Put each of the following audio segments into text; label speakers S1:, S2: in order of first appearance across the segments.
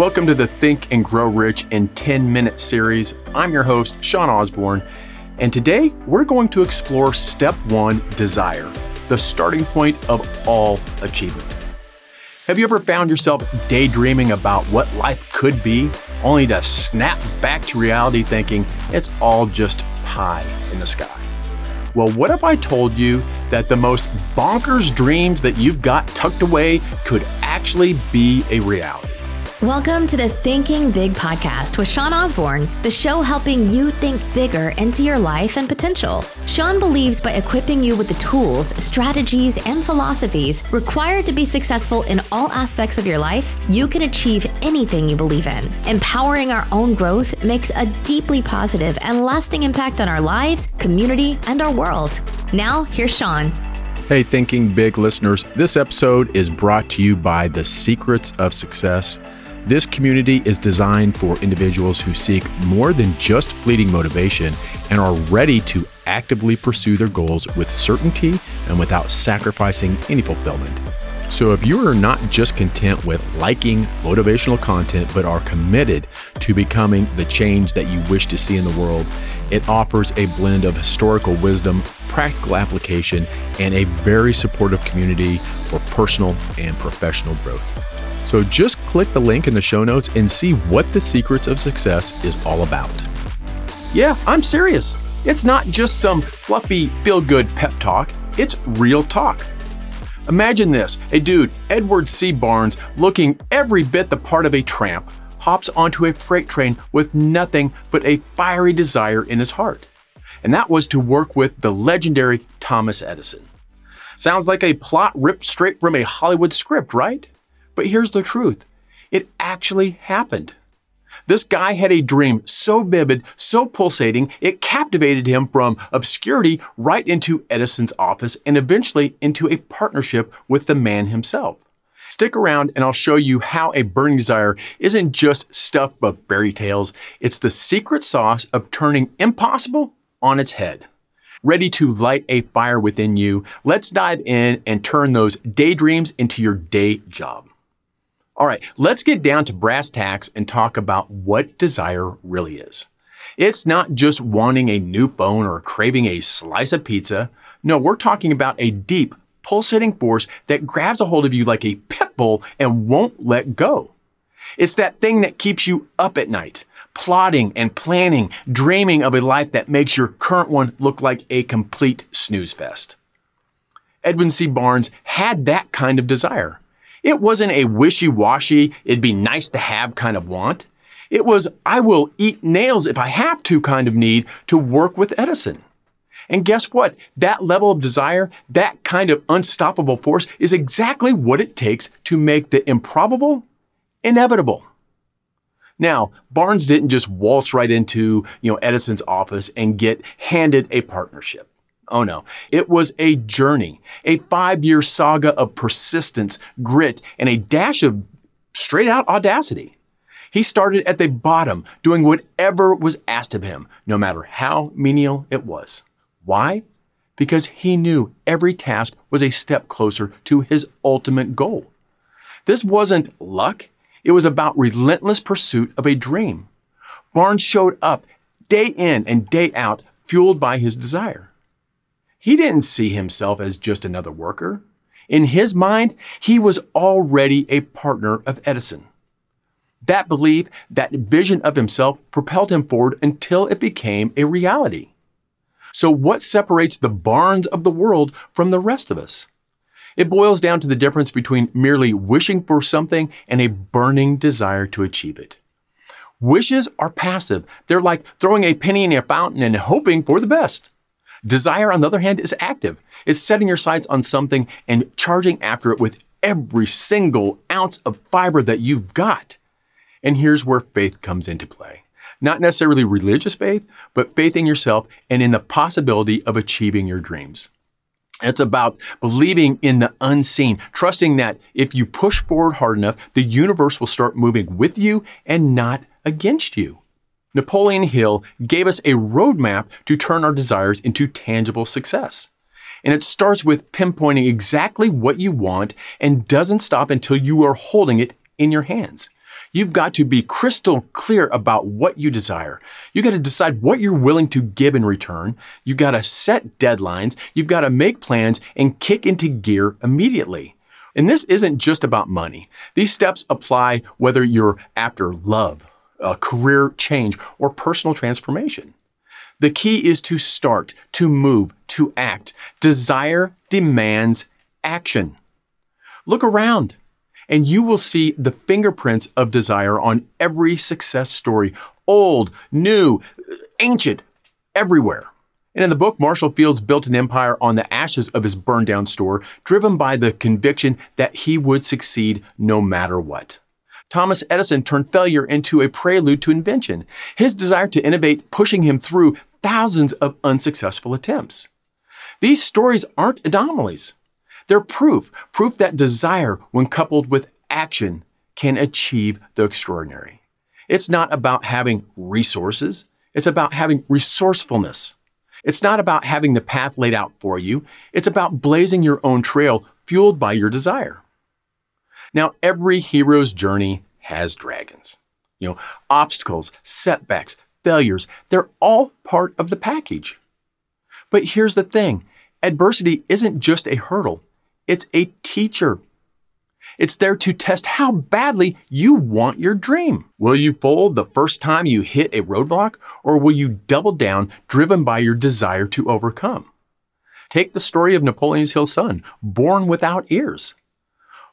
S1: Welcome to the Think and Grow Rich in 10 Minute series. I'm your host, Sean Osborn, and today we're going to explore step one desire, the starting point of all achievement. Have you ever found yourself daydreaming about what life could be, only to snap back to reality thinking it's all just pie in the sky? Well, what if I told you that the most bonkers dreams that you've got tucked away could actually be a reality?
S2: Welcome to the Thinking Big podcast with Sean Osborn, the show helping you think bigger into your life and potential. Sean believes by equipping you with the tools, strategies, and philosophies required to be successful in all aspects of your life, you can achieve anything you believe in. Empowering our own growth makes a deeply positive and lasting impact on our lives, community, and our world. Now, here's Sean.
S1: Hey, Thinking Big listeners, this episode is brought to you by The Secrets of Success. This community is designed for individuals who seek more than just fleeting motivation and are ready to actively pursue their goals with certainty and without sacrificing any fulfillment. So, if you are not just content with liking motivational content, but are committed to becoming the change that you wish to see in the world, it offers a blend of historical wisdom, practical application, and a very supportive community for personal and professional growth. So just click the link in the show notes and see what the secrets of success is all about. Yeah, I'm serious. It's not just some fluffy, feel good pep talk, it's real talk. Imagine this a dude, Edwin C. Barnes, looking every bit the part of a tramp, hops onto a freight train with nothing but a fiery desire in his heart. And that was to work with the legendary Thomas Edison. Sounds like a plot ripped straight from a Hollywood script, right? But here's the truth it actually happened. This guy had a dream so vivid, so pulsating, it captivated him from obscurity right into Edison's office and eventually into a partnership with the man himself. Stick around and I'll show you how a burning desire isn't just stuff of fairy tales, it's the secret sauce of turning impossible on its head. Ready to light a fire within you, let's dive in and turn those daydreams into your day job. All right, let's get down to brass tacks and talk about what desire really is. It's not just wanting a new phone or craving a slice of pizza. No, we're talking about a deep, pulsating force that grabs a hold of you like a pit bull and won't let go. It's that thing that keeps you up at night, plotting and planning, dreaming of a life that makes your current one look like a complete snooze fest. Edwin C. Barnes had that kind of desire. It wasn't a wishy washy, it'd be nice to have kind of want. It was, I will eat nails if I have to kind of need to work with Edison. And guess what? That level of desire, that kind of unstoppable force is exactly what it takes to make the improbable inevitable. Now, Barnes didn't just waltz right into, you know, Edison's office and get handed a partnership. Oh no. It was a journey, a five year saga of persistence, grit, and a dash of straight out audacity. He started at the bottom, doing whatever was asked of him, no matter how menial it was. Why? Because he knew every task was a step closer to his ultimate goal. This wasn't luck, it was about relentless pursuit of a dream. Barnes showed up day in and day out, fueled by his desire. He didn't see himself as just another worker. In his mind, he was already a partner of Edison. That belief, that vision of himself propelled him forward until it became a reality. So what separates the Barnes of the world from the rest of us? It boils down to the difference between merely wishing for something and a burning desire to achieve it. Wishes are passive. They're like throwing a penny in a fountain and hoping for the best. Desire, on the other hand, is active. It's setting your sights on something and charging after it with every single ounce of fiber that you've got. And here's where faith comes into play. Not necessarily religious faith, but faith in yourself and in the possibility of achieving your dreams. It's about believing in the unseen, trusting that if you push forward hard enough, the universe will start moving with you and not against you. Napoleon Hill gave us a roadmap to turn our desires into tangible success. And it starts with pinpointing exactly what you want and doesn't stop until you are holding it in your hands. You've got to be crystal clear about what you desire. You got to decide what you're willing to give in return. You got to set deadlines. You've got to make plans and kick into gear immediately. And this isn't just about money. These steps apply whether you're after love, a career change, or personal transformation. The key is to start, to move, to act. Desire demands action. Look around and you will see the fingerprints of desire on every success story old, new, ancient, everywhere. And in the book, Marshall Fields built an empire on the ashes of his burned down store, driven by the conviction that he would succeed no matter what. Thomas Edison turned failure into a prelude to invention, his desire to innovate pushing him through thousands of unsuccessful attempts. These stories aren't anomalies. They're proof, proof that desire, when coupled with action, can achieve the extraordinary. It's not about having resources. It's about having resourcefulness. It's not about having the path laid out for you. It's about blazing your own trail fueled by your desire. Now, every hero's journey has dragons. You know, obstacles, setbacks, failures, they're all part of the package. But here's the thing adversity isn't just a hurdle, it's a teacher. It's there to test how badly you want your dream. Will you fold the first time you hit a roadblock, or will you double down driven by your desire to overcome? Take the story of Napoleon's Hill son, born without ears.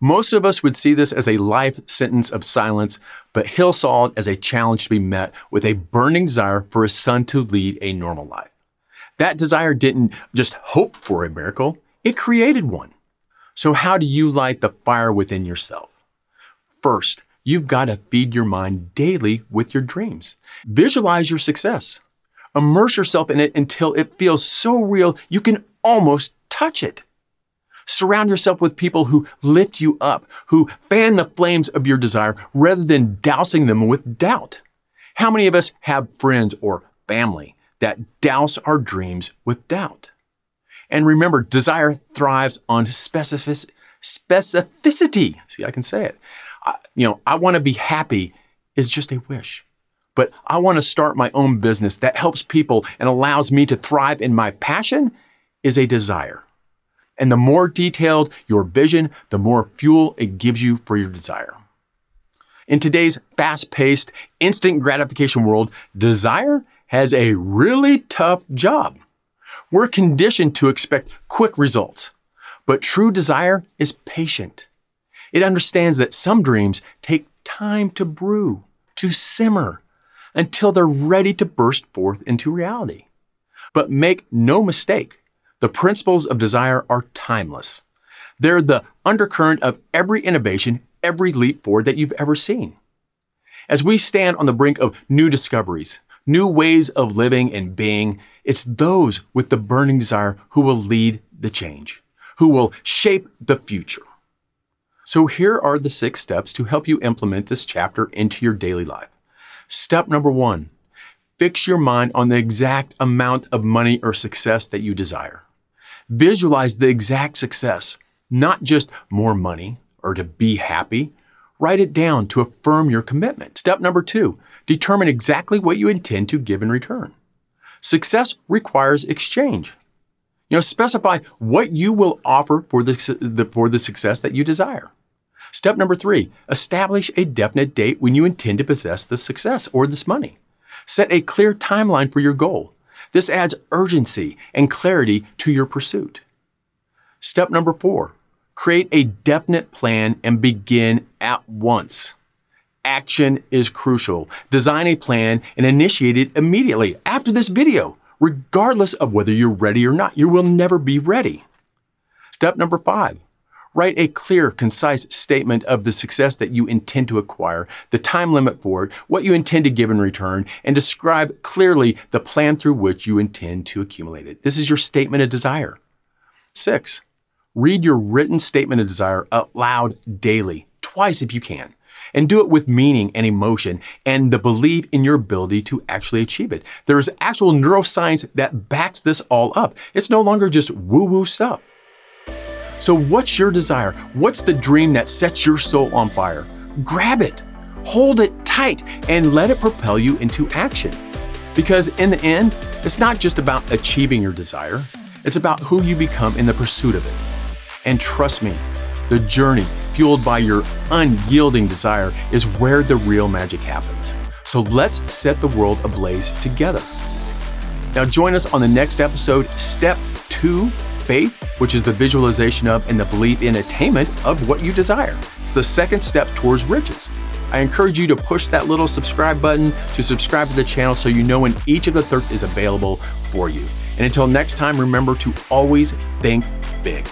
S1: Most of us would see this as a life sentence of silence, but Hill saw it as a challenge to be met with a burning desire for his son to lead a normal life. That desire didn't just hope for a miracle, it created one. So, how do you light the fire within yourself? First, you've got to feed your mind daily with your dreams. Visualize your success. Immerse yourself in it until it feels so real you can almost touch it. Surround yourself with people who lift you up, who fan the flames of your desire rather than dousing them with doubt. How many of us have friends or family that douse our dreams with doubt? And remember, desire thrives on specific, specificity. See, I can say it. I, you know, I want to be happy is just a wish. But I want to start my own business that helps people and allows me to thrive in my passion is a desire. And the more detailed your vision, the more fuel it gives you for your desire. In today's fast paced, instant gratification world, desire has a really tough job. We're conditioned to expect quick results, but true desire is patient. It understands that some dreams take time to brew, to simmer, until they're ready to burst forth into reality. But make no mistake, the principles of desire are timeless. They're the undercurrent of every innovation, every leap forward that you've ever seen. As we stand on the brink of new discoveries, new ways of living and being, it's those with the burning desire who will lead the change, who will shape the future. So here are the six steps to help you implement this chapter into your daily life. Step number one, fix your mind on the exact amount of money or success that you desire. Visualize the exact success, not just more money or to be happy. Write it down to affirm your commitment. Step number two, determine exactly what you intend to give in return. Success requires exchange. You know, specify what you will offer for the, the, for the success that you desire. Step number three, establish a definite date when you intend to possess the success or this money. Set a clear timeline for your goal. This adds urgency and clarity to your pursuit. Step number four, create a definite plan and begin at once action is crucial. Design a plan and initiate it immediately after this video, regardless of whether you're ready or not. You will never be ready. Step number five, write a clear, concise statement of the success that you intend to acquire, the time limit for it, what you intend to give in return, and describe clearly the plan through which you intend to accumulate it. This is your statement of desire. Six, read your written statement of desire out loud daily, twice if you can and do it with meaning and emotion and the belief in your ability to actually achieve it. There's actual neuroscience that backs this all up. It's no longer just woo woo stuff. So, what's your desire? What's the dream that sets your soul on fire? Grab it. hold it tight and let it propel you into action. Because in the end, it's not just about achieving your desire, it's about who you become in the pursuit of it. And trust me, the journey fueled by your unyielding desire is where the real magic happens. So let's set the world ablaze together. Now, join us on the next episode, Step 2 Faith, which is the visualization of and the belief in attainment of what you desire. It's the second step towards riches. I encourage you to push that little subscribe button to subscribe to the channel so you know when each of the third is available for you. And until next time, remember to always think big.